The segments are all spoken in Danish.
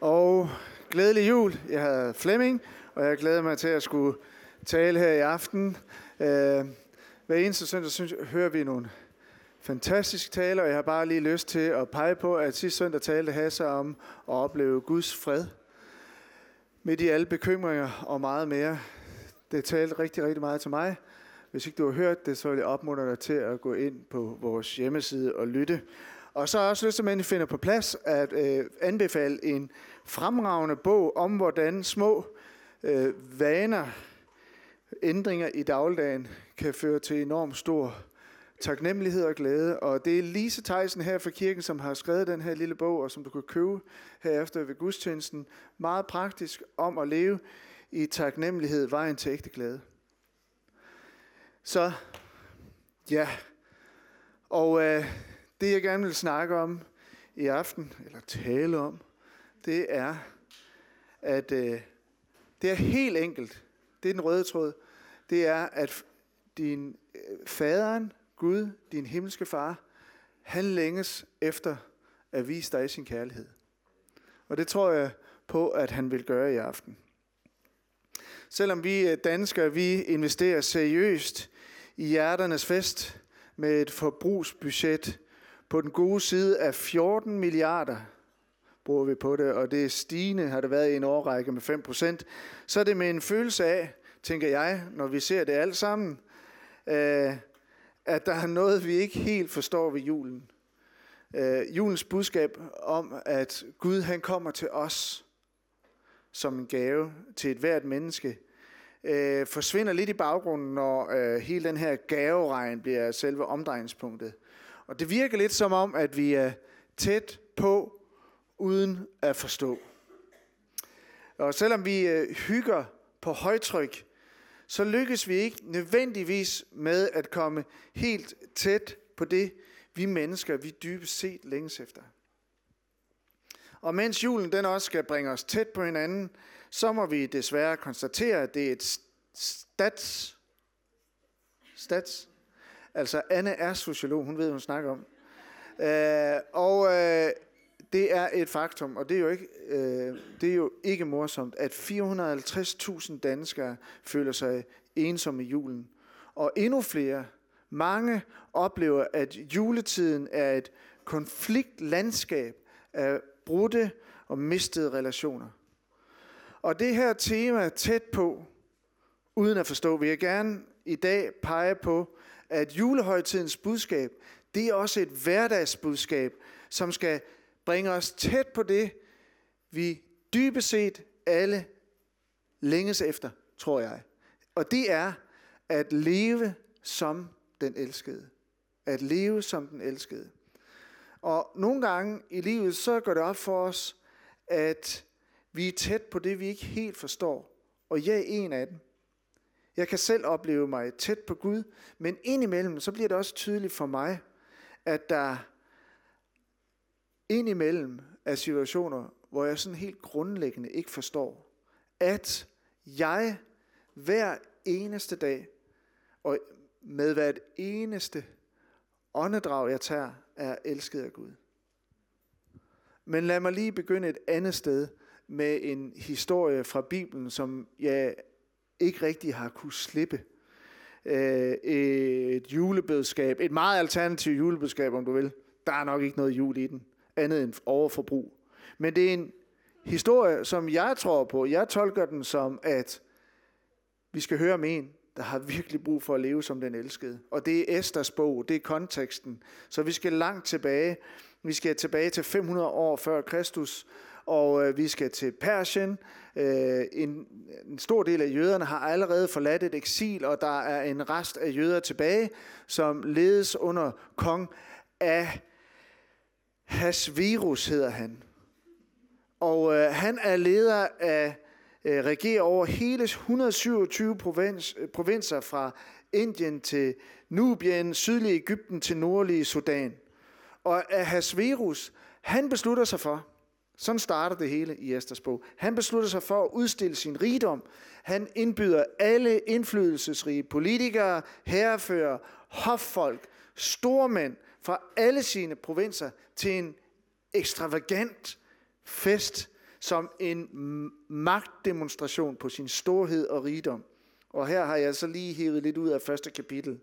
Og glædelig jul. Jeg hedder Flemming, og jeg glæder mig til at skulle tale her i aften. Øh, hver eneste søndag synes, jeg, hører vi nogle fantastiske taler, og jeg har bare lige lyst til at pege på, at sidste søndag talte Hasse om at opleve Guds fred. Midt i alle bekymringer og meget mere. Det talte rigtig, rigtig meget til mig. Hvis ikke du har hørt det, så vil jeg opmuntre dig til at gå ind på vores hjemmeside og lytte. Og så har jeg også lyst til, at man finder på plads at øh, anbefale en fremragende bog om, hvordan små øh, vaner, ændringer i dagligdagen, kan føre til enormt stor taknemmelighed og glæde. Og det er Lise Theisen her fra kirken, som har skrevet den her lille bog, og som du kan købe herefter ved gudstjenesten. Meget praktisk om at leve i taknemmelighed, vejen til ægte glæde. Så, ja. Og øh, det jeg gerne vil snakke om i aften, eller tale om, det er, at øh, det er helt enkelt. Det er den røde tråd. Det er, at din øh, faderen, Gud, din himmelske far, han længes efter at vise dig sin kærlighed. Og det tror jeg på, at han vil gøre i aften. Selvom vi øh, danskere, vi investerer seriøst i hjerternes fest med et forbrugsbudget på den gode side af 14 milliarder bruger vi på det, og det er stigende, har det været i en årrække med 5 procent, så er det med en følelse af, tænker jeg, når vi ser det alt sammen, øh, at der er noget, vi ikke helt forstår ved julen. Øh, julens budskab om, at Gud han kommer til os som en gave til et hvert menneske, øh, forsvinder lidt i baggrunden, når øh, hele den her gaveregn bliver selve omdrejningspunktet. Og det virker lidt som om, at vi er tæt på, uden at forstå. Og selvom vi øh, hygger på højtryk, så lykkes vi ikke nødvendigvis med at komme helt tæt på det, vi mennesker, vi dybest set længes efter. Og mens julen den også skal bringe os tæt på hinanden, så må vi desværre konstatere, at det er et stats, stats, altså Anne er sociolog, hun ved, hvad hun snakker om. Øh, og øh, det er et faktum, og det er jo ikke, øh, det er jo ikke morsomt, at 450.000 danskere føler sig ensomme i julen. Og endnu flere, mange oplever, at juletiden er et konfliktlandskab af brudte og mistede relationer. Og det her tema tæt på, uden at forstå, vil jeg gerne i dag pege på, at julehøjtidens budskab, det er også et hverdagsbudskab, som skal bringe os tæt på det, vi dybest set alle længes efter, tror jeg. Og det er at leve som den elskede. At leve som den elskede. Og nogle gange i livet, så går det op for os, at vi er tæt på det, vi ikke helt forstår. Og jeg er en af dem. Jeg kan selv opleve mig tæt på Gud, men indimellem, så bliver det også tydeligt for mig, at der indimellem er situationer, hvor jeg sådan helt grundlæggende ikke forstår, at jeg hver eneste dag, og med hvert eneste åndedrag, jeg tager, er elsket af Gud. Men lad mig lige begynde et andet sted med en historie fra Bibelen, som jeg ikke rigtig har kunne slippe. Øh, et julebudskab, et meget alternativt julebudskab, om du vil. Der er nok ikke noget jul i den, andet end overforbrug. Men det er en historie, som jeg tror på. Jeg tolker den som, at vi skal høre om en, der har virkelig brug for at leve som den elskede. Og det er Esters bog, det er konteksten. Så vi skal langt tilbage. Vi skal tilbage til 500 år før Kristus, og øh, vi skal til Persien. Øh, en, en stor del af jøderne har allerede forladt et eksil, og der er en rest af jøder tilbage, som ledes under kong af Hasvirus hedder han. Og øh, han er leder af øh, regerer over hele 127 provins, øh, provinser fra Indien til Nubien, sydlige Ægypten til nordlige Sudan. Og Ahasverus, han beslutter sig for, sådan starter det hele i Esters bog. Han beslutter sig for at udstille sin rigdom. Han indbyder alle indflydelsesrige politikere, herrefører, hoffolk, stormænd fra alle sine provinser til en ekstravagant fest, som en magtdemonstration på sin storhed og rigdom. Og her har jeg så lige hævet lidt ud af første kapitel.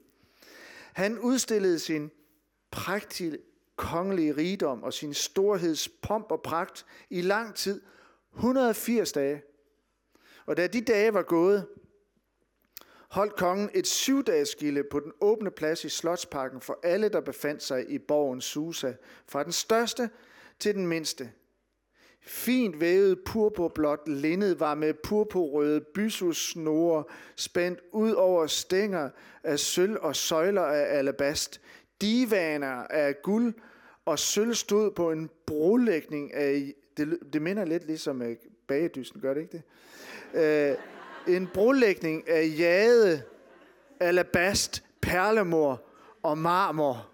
Han udstillede sin prægtige kongelige rigdom og sin storheds pomp og pragt i lang tid, 180 dage. Og da de dage var gået, holdt kongen et syvdagesgilde på den åbne plads i Slotsparken for alle, der befandt sig i borgen Susa, fra den største til den mindste. Fint vævet purpurblåt linned var med purpurrøde bysussnore spændt ud over stænger af sølv og søjler af alabast. Divaner af guld og sølv stod på en brolægning af... Det, det minder lidt ligesom øh, bagedysten, gør det ikke det? Øh, en brolægning af jade, alabast, perlemor og marmor.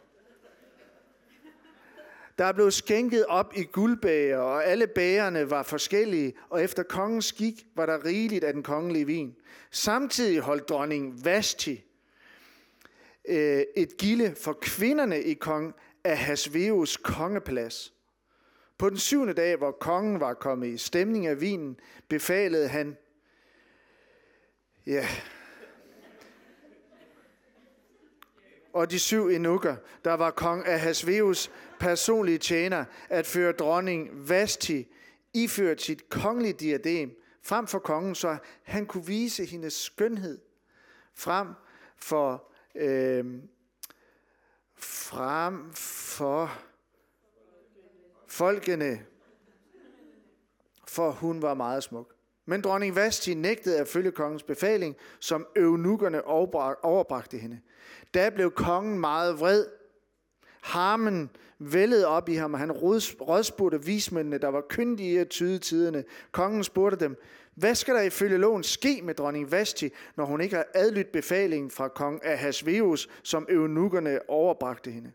Der blev skænket op i guldbæger, og alle bægerne var forskellige, og efter kongens skik var der rigeligt af den kongelige vin. Samtidig holdt dronning Vasti øh, et gilde for kvinderne i kong Ahasveus kongeplads. På den syvende dag, hvor kongen var kommet i stemning af vinen, befalede han Ja. Og de syv enukker, der var kong Ahasveus personlige tjener, at føre dronning Vasti iført sit kongelige diadem frem for kongen, så han kunne vise hendes skønhed frem for øh, frem for folkene, for hun var meget smuk. Men dronning Vasti nægtede at følge kongens befaling, som øvnukkerne overbragte hende. Da blev kongen meget vred. Harmen vældede op i ham, og han rådspurgte vismændene, der var kyndige i at tyde tiderne. Kongen spurgte dem, hvad skal der ifølge loven ske med dronning Vasti, når hun ikke har adlydt befalingen fra kong Ahasveus, som eunukkerne overbragte hende?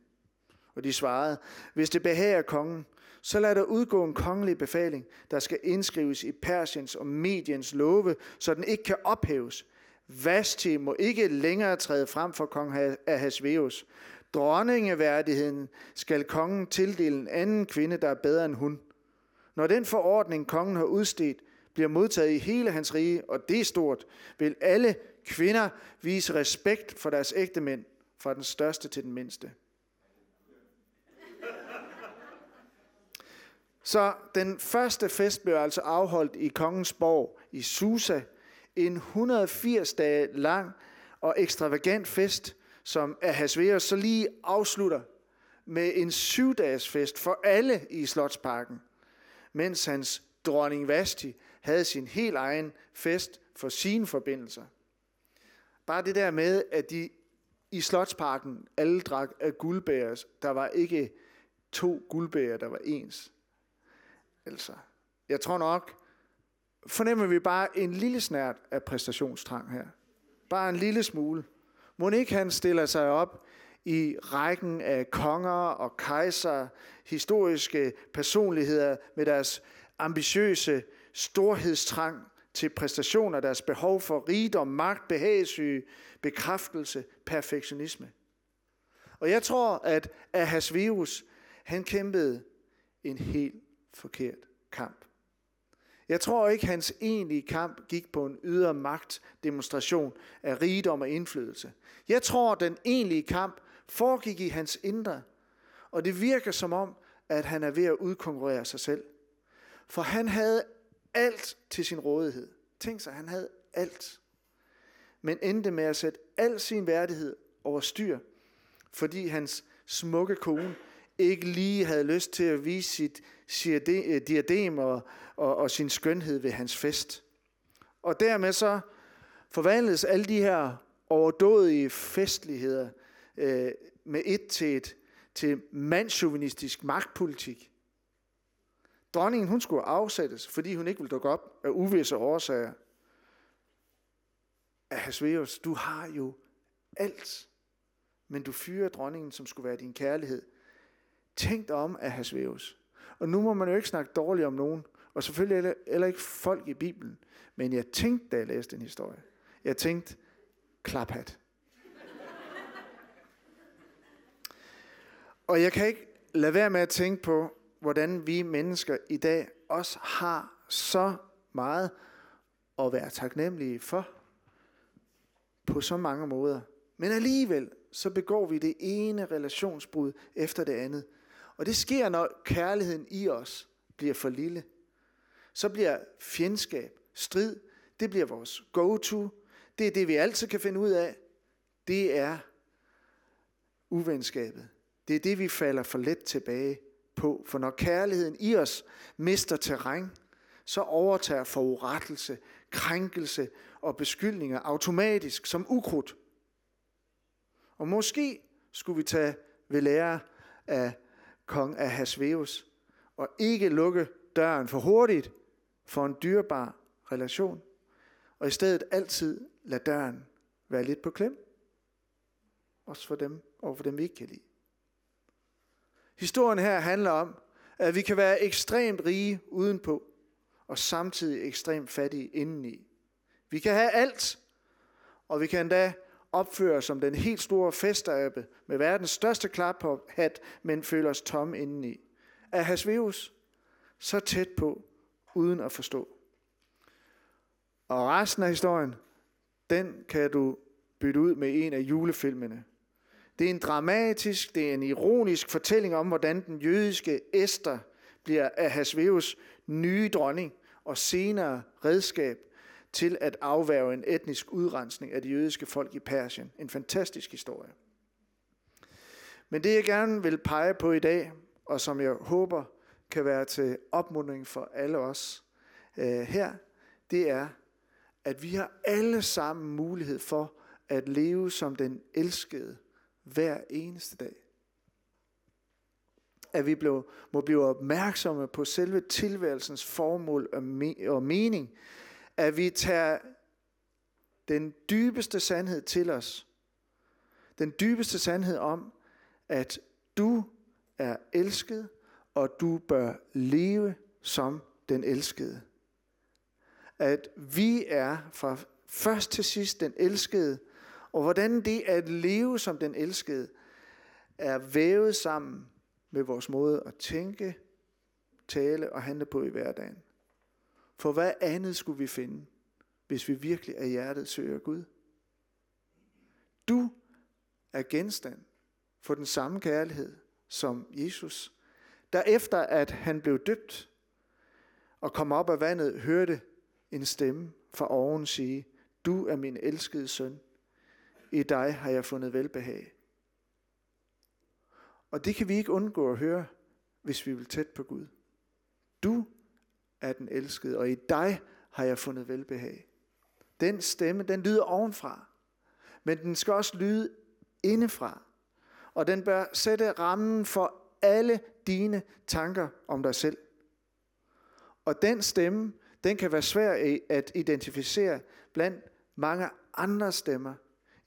Og de svarede, hvis det behager kongen, så lad der udgå en kongelig befaling, der skal indskrives i Persiens og Mediens love, så den ikke kan ophæves. Vasti må ikke længere træde frem for kong Ahasveus. Dronningeværdigheden skal kongen tildele en anden kvinde, der er bedre end hun. Når den forordning, kongen har udstedt, bliver modtaget i hele hans rige, og det er stort, vil alle kvinder vise respekt for deres ægte mænd, fra den største til den mindste. Så den første fest blev altså afholdt i Kongens Borg i Susa. En 180 dage lang og ekstravagant fest, som Ahasverus så lige afslutter med en syvdages fest for alle i Slotsparken, mens hans dronning Vasti havde sin helt egen fest for sine forbindelser. Bare det der med, at de i Slotsparken alle drak af guldbæger, der var ikke to guldbæger, der var ens. Altså, jeg tror nok, fornemmer vi bare en lille snært af præstationstrang her. Bare en lille smule. Må ikke han stiller sig op i rækken af konger og kejser, historiske personligheder med deres ambitiøse storhedstrang til præstationer, deres behov for rigdom, magt, behagesyge, bekræftelse, perfektionisme. Og jeg tror, at Ahasverus, han kæmpede en helt forkert kamp. Jeg tror ikke, hans egentlige kamp gik på en ydre magt demonstration af rigdom og indflydelse. Jeg tror, den egentlige kamp foregik i hans indre, og det virker som om, at han er ved at udkonkurrere sig selv. For han havde alt til sin rådighed. Tænk sig, han havde alt. Men endte med at sætte al sin værdighed over styr, fordi hans smukke kone ikke lige havde lyst til at vise sit øh, diadem og, og, og sin skønhed ved hans fest. Og dermed så forvandledes alle de her overdådige festligheder øh, med et til et til mandsjuvenistisk magtpolitik. Dronningen hun skulle afsættes, fordi hun ikke ville dukke op af uvisse årsager. Ahasverus, du har jo alt, men du fyrer dronningen, som skulle være din kærlighed. Tænk dig om Ahasverus. Og nu må man jo ikke snakke dårligt om nogen, og selvfølgelig heller ikke folk i Bibelen. Men jeg tænkte, da jeg læste den historie, jeg tænkte, klaphat. og jeg kan ikke lade være med at tænke på, hvordan vi mennesker i dag også har så meget at være taknemmelige for på så mange måder. Men alligevel, så begår vi det ene relationsbrud efter det andet. Og det sker, når kærligheden i os bliver for lille. Så bliver fjendskab, strid, det bliver vores go-to. Det er det, vi altid kan finde ud af. Det er uvenskabet. Det er det, vi falder for let tilbage på. For når kærligheden i os mister terræn, så overtager forurettelse, krænkelse og beskyldninger automatisk som ukrudt. Og måske skulle vi tage ved lære af kong Ahasveus og ikke lukke døren for hurtigt for en dyrbar relation, og i stedet altid lade døren være lidt på klem. Også for dem, og for dem vi ikke kan lide. Historien her handler om, at vi kan være ekstremt rige udenpå, og samtidig ekstremt fattige indeni. Vi kan have alt, og vi kan endda opføre som den helt store festabe med verdens største klaphat, men føler os tomme indeni. Er Hasveus så tæt på, uden at forstå. Og resten af historien, den kan du bytte ud med en af julefilmene. Det er en dramatisk, det er en ironisk fortælling om, hvordan den jødiske Esther bliver Ahasveus nye dronning og senere redskab til at afværge en etnisk udrensning af de jødiske folk i Persien. En fantastisk historie. Men det jeg gerne vil pege på i dag, og som jeg håber kan være til opmuntring for alle os øh, her, det er, at vi har alle sammen mulighed for at leve som den elskede hver eneste dag. At vi blev, må blive opmærksomme på selve tilværelsens formål og, me, og mening. At vi tager den dybeste sandhed til os. Den dybeste sandhed om, at du er elsket, og du bør leve som den elskede. At vi er fra først til sidst den elskede, og hvordan det at leve som den elskede er vævet sammen med vores måde at tænke, tale og handle på i hverdagen. For hvad andet skulle vi finde, hvis vi virkelig af hjertet søger Gud? Du er genstand for den samme kærlighed som Jesus, der efter at han blev døbt og kom op af vandet, hørte en stemme fra oven sige, du er min elskede søn, i dig har jeg fundet velbehag. Og det kan vi ikke undgå at høre, hvis vi vil tæt på Gud. Du er den elskede, og i dig har jeg fundet velbehag. Den stemme, den lyder ovenfra, men den skal også lyde indefra. Og den bør sætte rammen for alle dine tanker om dig selv. Og den stemme, den kan være svær at identificere blandt mange andre stemmer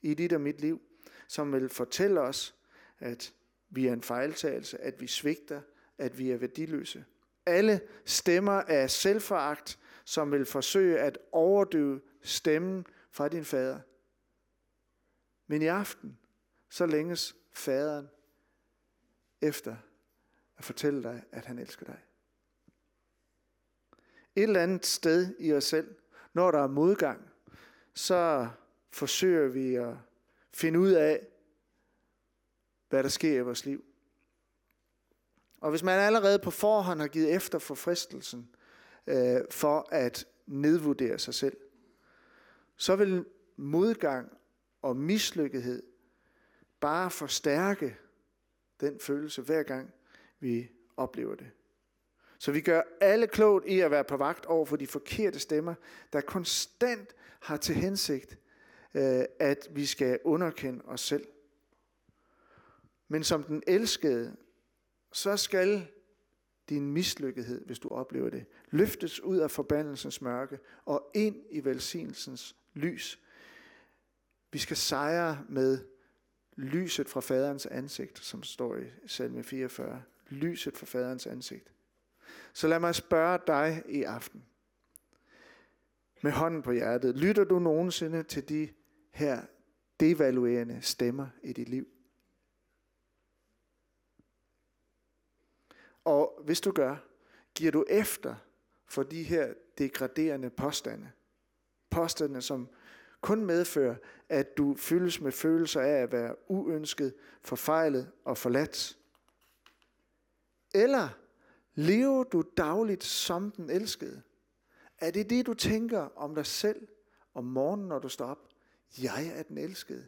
i dit og mit liv, som vil fortælle os, at vi er en fejltagelse, at vi svigter, at vi er værdiløse. Alle stemmer af selvforagt, som vil forsøge at overdøve stemmen fra din fader. Men i aften, så længes faderen efter at fortælle dig, at han elsker dig. Et eller andet sted i os selv, når der er modgang, så forsøger vi at finde ud af, hvad der sker i vores liv. Og hvis man allerede på forhånd har givet efter for fristelsen øh, for at nedvurdere sig selv, så vil modgang og mislykkethed bare forstærke den følelse hver gang vi oplever det. Så vi gør alle klogt i at være på vagt over for de forkerte stemmer, der konstant har til hensigt, Øh, at vi skal underkende os selv. Men som den elskede, så skal din mislykkethed, hvis du oplever det, løftes ud af forbandelsens mørke og ind i velsignelsens lys. Vi skal sejre med lyset fra faderens ansigt, som står i salme 44. Lyset fra faderens ansigt. Så lad mig spørge dig i aften. Med hånden på hjertet. Lytter du nogensinde til de her devaluerende stemmer i dit liv? Og hvis du gør, giver du efter for de her degraderende påstande. Påstande, som kun medfører, at du fyldes med følelser af at være uønsket, forfejlet og forladt. Eller lever du dagligt som den elskede? Er det det, du tænker om dig selv om morgenen, når du står op? Jeg er den elskede.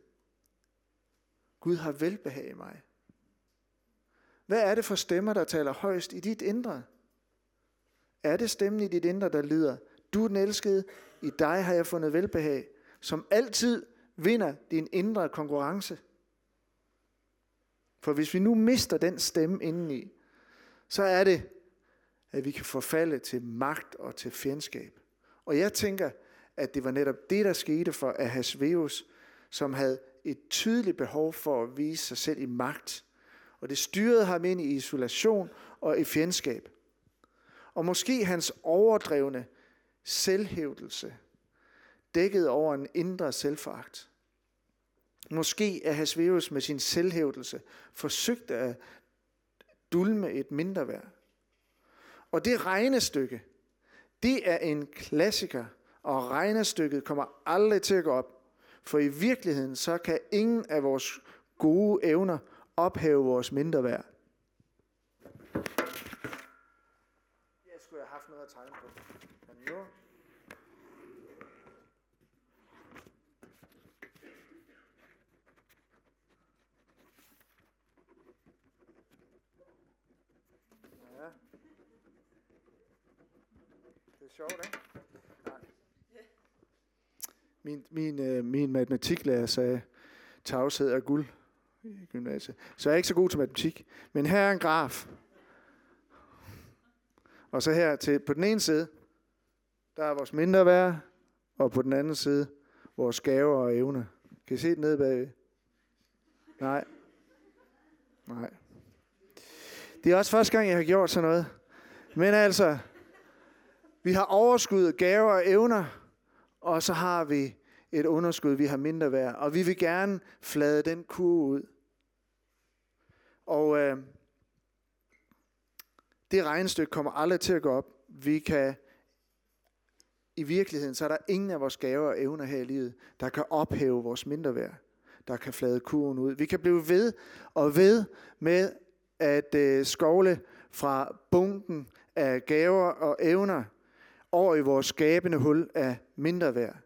Gud har velbehag i mig. Hvad er det for stemmer, der taler højst i dit indre? Er det stemmen i dit indre, der lyder, du er den elskede, i dig har jeg fundet velbehag, som altid vinder din indre konkurrence? For hvis vi nu mister den stemme indeni, så er det, at vi kan forfalde til magt og til fjendskab. Og jeg tænker, at det var netop det, der skete for Ahasveus, som havde et tydeligt behov for at vise sig selv i magt. Og det styrede ham ind i isolation og i fjendskab. Og måske hans overdrevne selvhævdelse dækkede over en indre selvforagt. Måske er Hasveus med sin selvhævdelse forsøgt at dulme et mindre værd. Og det regnestykke, det er en klassiker, og regnestykket kommer aldrig til at gå op. For i virkeligheden, så kan ingen af vores gode evner ophæve vores mindre værd. Jeg skulle have haft noget at tegne på. Men jo. Ja. Det er sjovt, ikke? Min, min, øh, min matematiklærer sagde, tavshed er guld i gymnasiet. Så jeg er ikke så god til matematik. Men her er en graf. Og så her til, på den ene side, der er vores mindre værd, og på den anden side, vores gaver og evner. Kan I se det nede bagved? Nej. Nej. Det er også første gang, jeg har gjort sådan noget. Men altså, vi har overskud, gaver og evner, og så har vi et underskud, vi har mindre værd. Og vi vil gerne flade den kurve ud. Og øh, det regnestykke kommer aldrig til at gå op. Vi kan, i virkeligheden, så er der ingen af vores gaver og evner her i livet, der kan ophæve vores mindre værd. Der kan flade kurven ud. Vi kan blive ved og ved med at øh, skovle fra bunken af gaver og evner over i vores skabende hul af mindre værd.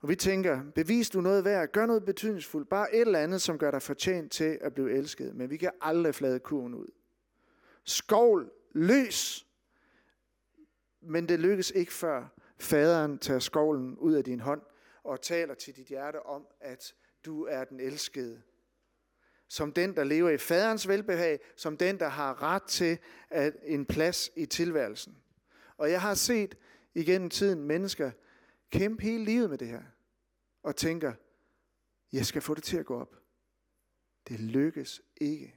Og vi tænker, bevis du noget værd, gør noget betydningsfuldt, bare et eller andet, som gør dig fortjent til at blive elsket. Men vi kan aldrig flade kurven ud. Skovl løs, men det lykkes ikke før faderen tager skovlen ud af din hånd og taler til dit hjerte om, at du er den elskede. Som den, der lever i faderens velbehag, som den, der har ret til at en plads i tilværelsen. Og jeg har set igennem tiden mennesker kæmpe hele livet med det her. Og tænker, jeg skal få det til at gå op. Det lykkes ikke.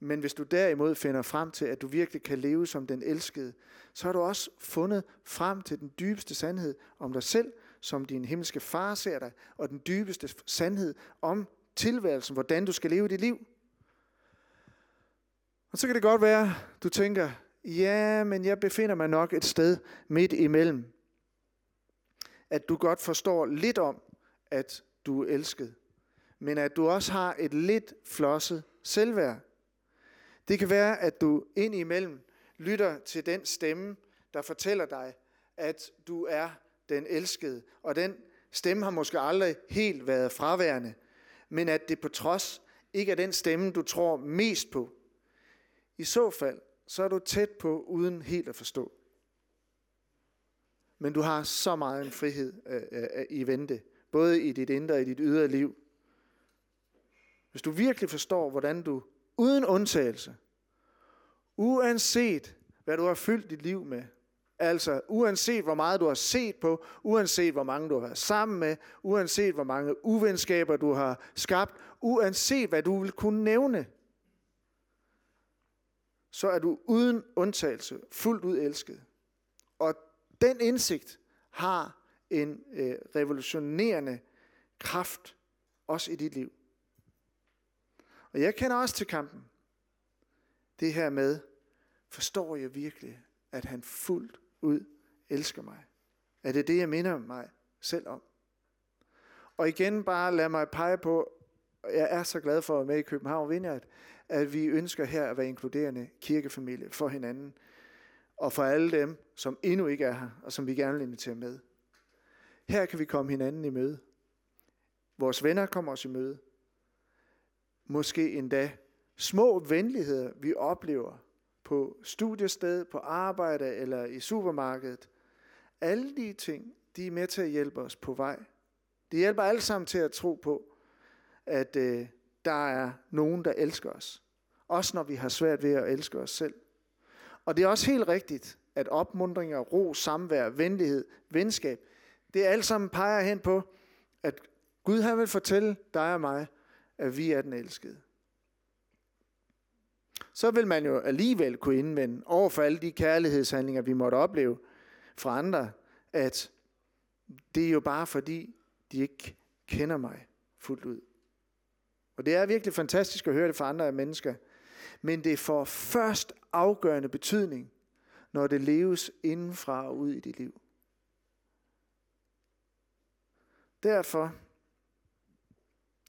Men hvis du derimod finder frem til, at du virkelig kan leve som den elskede, så har du også fundet frem til den dybeste sandhed om dig selv, som din himmelske far ser dig, og den dybeste sandhed om tilværelsen, hvordan du skal leve dit liv. Og så kan det godt være, du tænker, ja, men jeg befinder mig nok et sted midt imellem. At du godt forstår lidt om, at du er elsket, men at du også har et lidt flosset selvværd. Det kan være, at du ind imellem lytter til den stemme, der fortæller dig, at du er den elskede. Og den stemme har måske aldrig helt været fraværende, men at det på trods ikke er den stemme, du tror mest på. I så fald, så er du tæt på uden helt at forstå. Men du har så meget en frihed øh, øh, øh, i vente, både i dit indre og i dit ydre liv. Hvis du virkelig forstår, hvordan du uden undtagelse, uanset hvad du har fyldt dit liv med, altså uanset hvor meget du har set på, uanset hvor mange du har været sammen med, uanset hvor mange uvenskaber du har skabt, uanset hvad du vil kunne nævne, så er du uden undtagelse fuldt ud elsket. Og den indsigt har en øh, revolutionerende kraft også i dit liv. Og jeg kender også til kampen. det her med, forstår jeg virkelig, at han fuldt ud elsker mig? Er det det, jeg minder mig selv om? Og igen bare lad mig pege på, jeg er så glad for at være med i København Vineyard, at vi ønsker her at være inkluderende kirkefamilie for hinanden, og for alle dem, som endnu ikke er her, og som vi gerne vil invitere med. Her kan vi komme hinanden i møde. Vores venner kommer os i møde. Måske endda små venligheder, vi oplever på studiested, på arbejde eller i supermarkedet. Alle de ting, de er med til at hjælpe os på vej. Det hjælper alle sammen til at tro på, at øh, der er nogen, der elsker os. Også når vi har svært ved at elske os selv. Og det er også helt rigtigt, at opmundringer, ro, samvær, venlighed, venskab, det alt sammen peger hen på, at Gud han vil fortælle dig og mig, at vi er den elskede. Så vil man jo alligevel kunne indvende over for alle de kærlighedshandlinger, vi måtte opleve fra andre, at det er jo bare fordi, de ikke kender mig fuldt ud. Og det er virkelig fantastisk at høre det fra andre mennesker. Men det får først afgørende betydning, når det leves indenfra og ud i dit liv. Derfor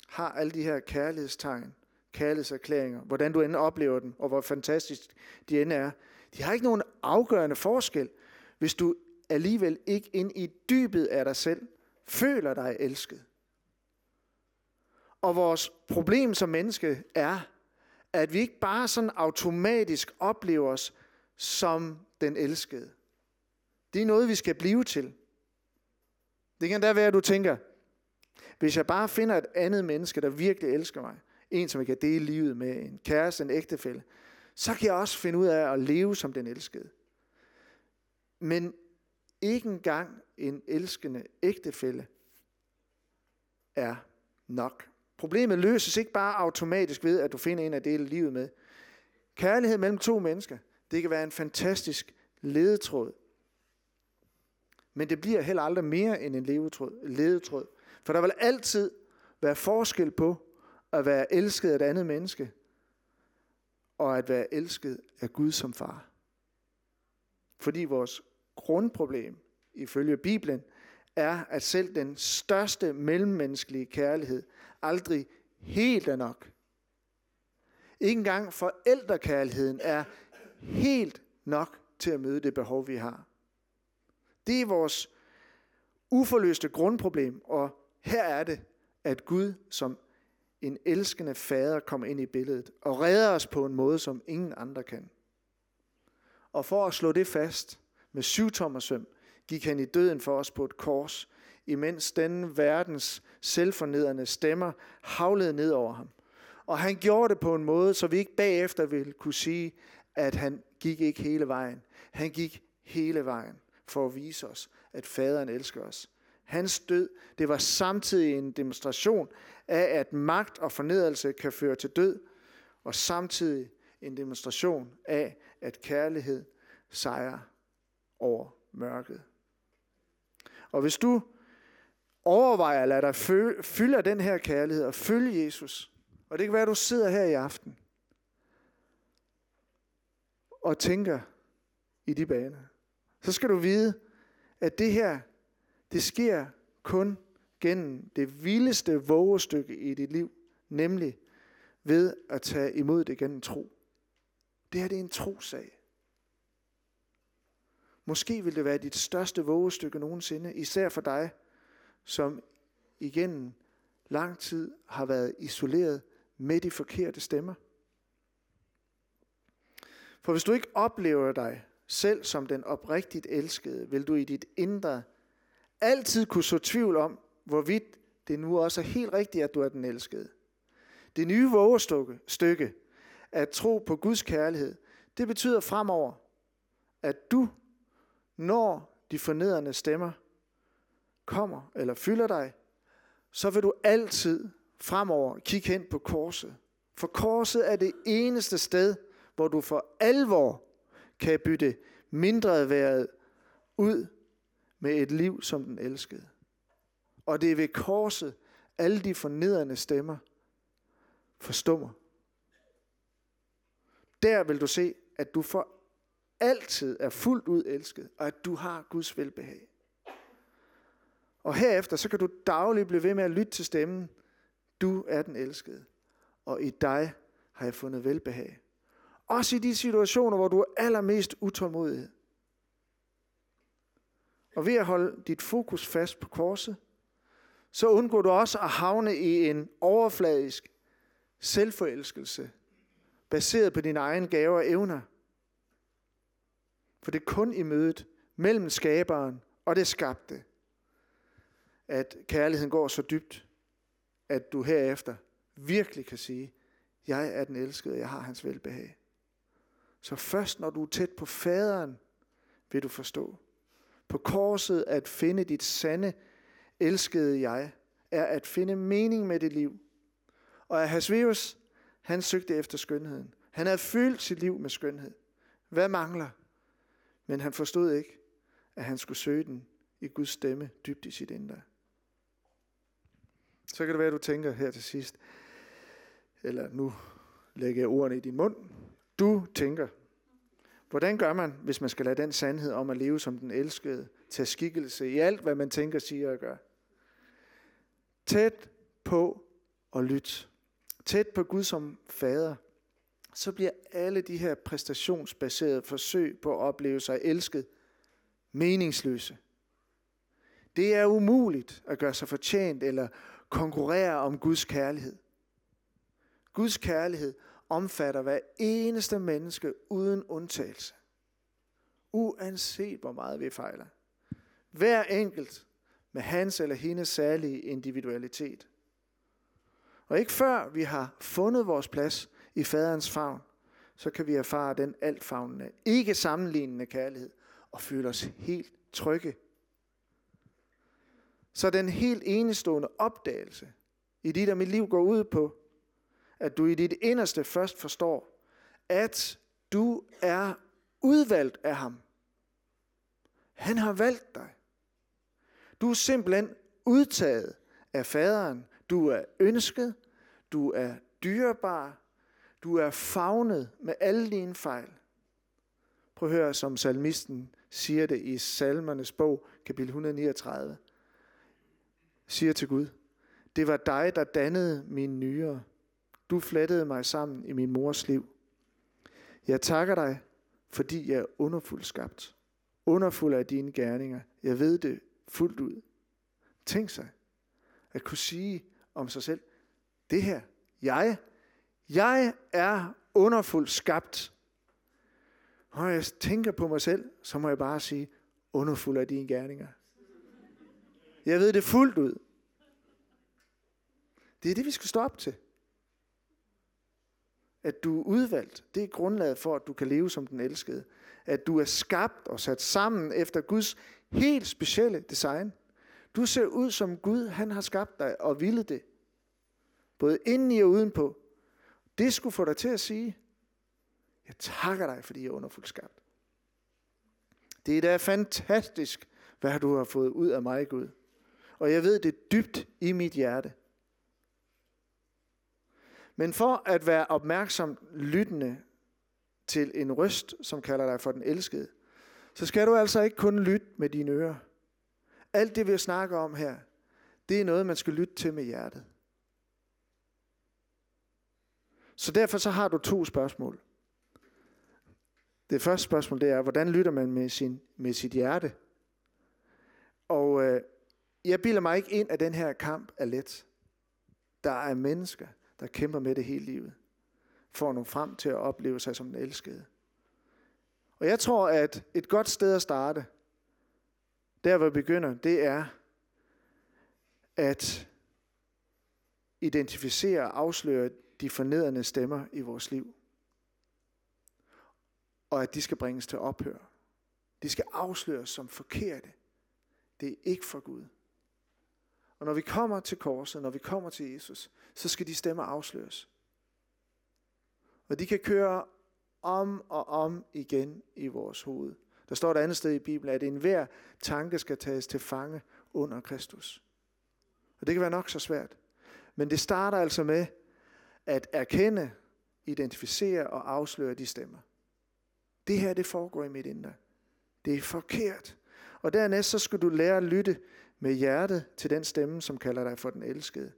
har alle de her kærlighedstegn, kærlighedserklæringer, hvordan du end oplever dem, og hvor fantastisk de end er, de har ikke nogen afgørende forskel, hvis du alligevel ikke ind i dybet af dig selv føler dig elsket. Og vores problem som menneske er, at vi ikke bare sådan automatisk oplever os som den elskede. Det er noget, vi skal blive til. Det kan da være, at du tænker, hvis jeg bare finder et andet menneske, der virkelig elsker mig, en som jeg kan dele livet med, en kæreste, en ægtefælle, så kan jeg også finde ud af at leve som den elskede. Men ikke engang en elskende ægtefælle er nok. Problemet løses ikke bare automatisk ved, at du finder en at dele livet med. Kærlighed mellem to mennesker, det kan være en fantastisk ledetråd. Men det bliver heller aldrig mere end en ledetråd. ledetråd. For der vil altid være forskel på at være elsket af et andet menneske, og at være elsket af Gud som far. Fordi vores grundproblem, ifølge Bibelen, er, at selv den største mellemmenneskelige kærlighed aldrig helt er nok. Ikke engang forældrekærligheden er helt nok til at møde det behov, vi har. Det er vores uforløste grundproblem, og her er det, at Gud som en elskende fader kommer ind i billedet og redder os på en måde, som ingen andre kan. Og for at slå det fast med syvtommersøm, gik han i døden for os på et kors, imens denne verdens selvfornedrende stemmer havlede ned over ham. Og han gjorde det på en måde, så vi ikke bagefter ville kunne sige, at han gik ikke hele vejen. Han gik hele vejen for at vise os, at faderen elsker os. Hans død, det var samtidig en demonstration af, at magt og fornedrelse kan føre til død, og samtidig en demonstration af, at kærlighed sejrer over mørket. Og hvis du Overvej at lade dig fylde af den her kærlighed og følge Jesus, og det kan være, at du sidder her i aften og tænker i de baner, så skal du vide, at det her, det sker kun gennem det vildeste vågestykke i dit liv, nemlig ved at tage imod det gennem tro. Det her det er en trosag. Måske vil det være dit største vågestykke nogensinde, især for dig, som igen lang tid har været isoleret med de forkerte stemmer. For hvis du ikke oplever dig selv som den oprigtigt elskede, vil du i dit indre altid kunne så tvivl om, hvorvidt det nu også er helt rigtigt, at du er den elskede. Det nye vågestykke, at tro på Guds kærlighed, det betyder fremover, at du, når de fornedrende stemmer kommer eller fylder dig, så vil du altid fremover kigge hen på korset. For korset er det eneste sted, hvor du for alvor kan bytte mindre været ud med et liv som den elskede. Og det er ved korset, alle de fornedrende stemmer forstummer. Der vil du se, at du for altid er fuldt ud elsket, og at du har Guds velbehag. Og herefter, så kan du dagligt blive ved med at lytte til stemmen. Du er den elskede, og i dig har jeg fundet velbehag. Også i de situationer, hvor du er allermest utålmodig. Og ved at holde dit fokus fast på korset, så undgår du også at havne i en overfladisk selvforelskelse, baseret på dine egne gaver og evner. For det er kun i mødet mellem skaberen og det skabte, at kærligheden går så dybt, at du herefter virkelig kan sige, jeg er den elskede, jeg har hans velbehag. Så først når du er tæt på faderen, vil du forstå. På korset at finde dit sande, elskede jeg, er at finde mening med dit liv. Og Ahasverus, han søgte efter skønheden. Han havde fyldt sit liv med skønhed. Hvad mangler? Men han forstod ikke, at han skulle søge den i Guds stemme dybt i sit indre. Så kan det være, at du tænker her til sidst, eller nu lægger jeg ordene i din mund. Du tænker, hvordan gør man, hvis man skal lade den sandhed om at leve som den elskede, tage skikkelse i alt, hvad man tænker, siger og gør? Tæt på og lyt. Tæt på Gud som fader. Så bliver alle de her præstationsbaserede forsøg på at opleve sig elsket meningsløse. Det er umuligt at gøre sig fortjent eller konkurrere om Guds kærlighed. Guds kærlighed omfatter hver eneste menneske uden undtagelse. Uanset hvor meget vi fejler. Hver enkelt med hans eller hendes særlige individualitet. Og ikke før vi har fundet vores plads i faderens favn, så kan vi erfare den altfavnende, ikke sammenlignende kærlighed og føle os helt trygge. Så den helt enestående opdagelse i dit og mit liv går ud på, at du i dit inderste først forstår, at du er udvalgt af ham. Han har valgt dig. Du er simpelthen udtaget af faderen. Du er ønsket. Du er dyrebar. Du er fagnet med alle dine fejl. Prøv at høre, som salmisten siger det i salmernes bog, kapitel 139. Siger til Gud, det var dig, der dannede mine nyere. Du flettede mig sammen i min mors liv. Jeg takker dig, fordi jeg er underfuldt skabt. Underfuld af dine gerninger. Jeg ved det fuldt ud. Tænk sig at kunne sige om sig selv, det her, jeg, jeg er underfuldt skabt. Når jeg tænker på mig selv, så må jeg bare sige, underfuld af dine gerninger. Jeg ved det fuldt ud. Det er det, vi skal stå op til at du er udvalgt. Det er grundlaget for, at du kan leve som den elskede. At du er skabt og sat sammen efter Guds helt specielle design. Du ser ud som Gud, han har skabt dig og ville det. Både indeni og udenpå. Det skulle få dig til at sige, jeg takker dig, fordi jeg er underfuldt skabt. Det er da fantastisk, hvad du har fået ud af mig, Gud. Og jeg ved det dybt i mit hjerte. Men for at være opmærksom lyttende til en røst, som kalder dig for den elskede, så skal du altså ikke kun lytte med dine ører. Alt det, vi snakker om her, det er noget, man skal lytte til med hjertet. Så derfor så har du to spørgsmål. Det første spørgsmål, det er, hvordan lytter man med, sin, med sit hjerte? Og øh, jeg bilder mig ikke ind, at den her kamp er let. Der er mennesker, der kæmper med det hele livet, for at nå frem til at opleve sig som den elskede. Og jeg tror, at et godt sted at starte, der hvor vi begynder, det er at identificere og afsløre de fornedrende stemmer i vores liv. Og at de skal bringes til ophør. De skal afsløres som forkerte. Det er ikke for Gud. Og når vi kommer til korset, når vi kommer til Jesus, så skal de stemmer afsløres. Og de kan køre om og om igen i vores hoved. Der står et andet sted i Bibelen, at enhver tanke skal tages til fange under Kristus. Og det kan være nok så svært. Men det starter altså med at erkende, identificere og afsløre de stemmer. Det her, det foregår i mit indre. Det er forkert. Og dernæst så skal du lære at lytte med hjertet til den stemme, som kalder dig for den elskede.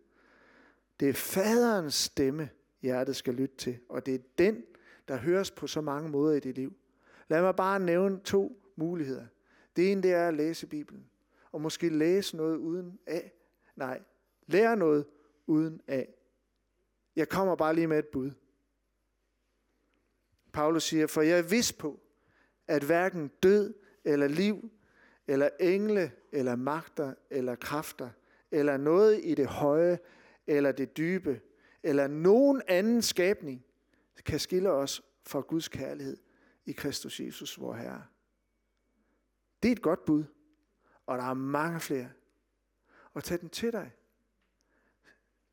Det er faderens stemme, hjertet skal lytte til, og det er den, der høres på så mange måder i dit liv. Lad mig bare nævne to muligheder. Det ene det er at læse Bibelen, og måske læse noget uden af. Nej, lære noget uden af. Jeg kommer bare lige med et bud. Paulus siger, for jeg er vis på, at hverken død eller liv, eller engle, eller magter, eller kræfter, eller noget i det høje, eller det dybe, eller nogen anden skabning, kan skille os fra Guds kærlighed i Kristus Jesus, vor Herre. Det er et godt bud, og der er mange flere. Og tag den til dig.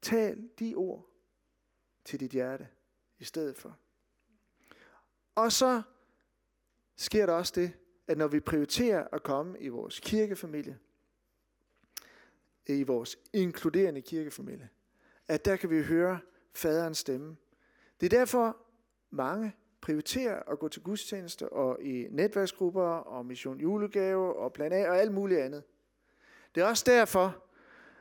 Tal de ord til dit hjerte i stedet for. Og så sker der også det, at når vi prioriterer at komme i vores kirkefamilie, i vores inkluderende kirkefamilie, at der kan vi høre faderens stemme. Det er derfor mange prioriterer at gå til gudstjeneste og i netværksgrupper og mission julegave og plan A og alt muligt andet. Det er også derfor,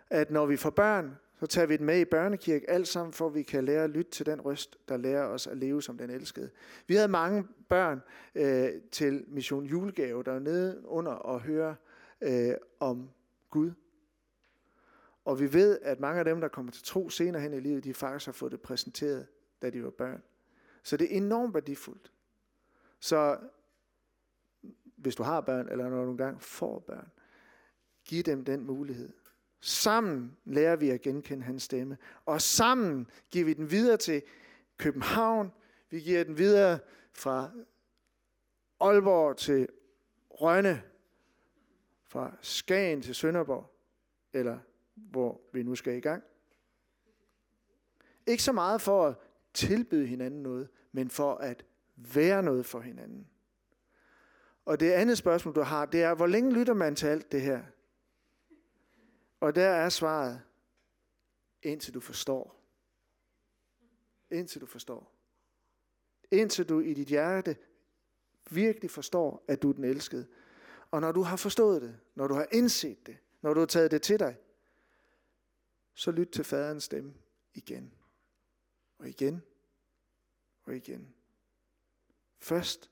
at når vi får børn, så tager vi det med i børnekirke, alt sammen for at vi kan lære at lytte til den røst, der lærer os at leve som den elskede. Vi havde mange børn øh, til mission julegave, der var nede under og høre øh, om Gud. Og vi ved, at mange af dem, der kommer til tro senere hen i livet, de faktisk har fået det præsenteret, da de var børn. Så det er enormt værdifuldt. Så hvis du har børn, eller når du engang får børn, giv dem den mulighed. Sammen lærer vi at genkende hans stemme. Og sammen giver vi den videre til København. Vi giver den videre fra Aalborg til Rønne. Fra Skagen til Sønderborg. Eller hvor vi nu skal i gang. Ikke så meget for at tilbyde hinanden noget, men for at være noget for hinanden. Og det andet spørgsmål, du har, det er, hvor længe lytter man til alt det her? Og der er svaret, indtil du forstår. Indtil du forstår. Indtil du i dit hjerte virkelig forstår, at du er den elskede. Og når du har forstået det, når du har indset det, når du har taget det til dig, så lyt til faderens stemme igen. Og igen. Og igen. Først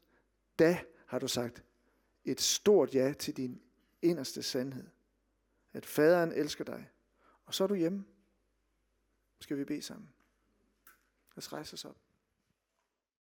da har du sagt et stort ja til din inderste sandhed at faderen elsker dig. Og så er du hjemme. Skal vi bede sammen. Lad os rejse os op.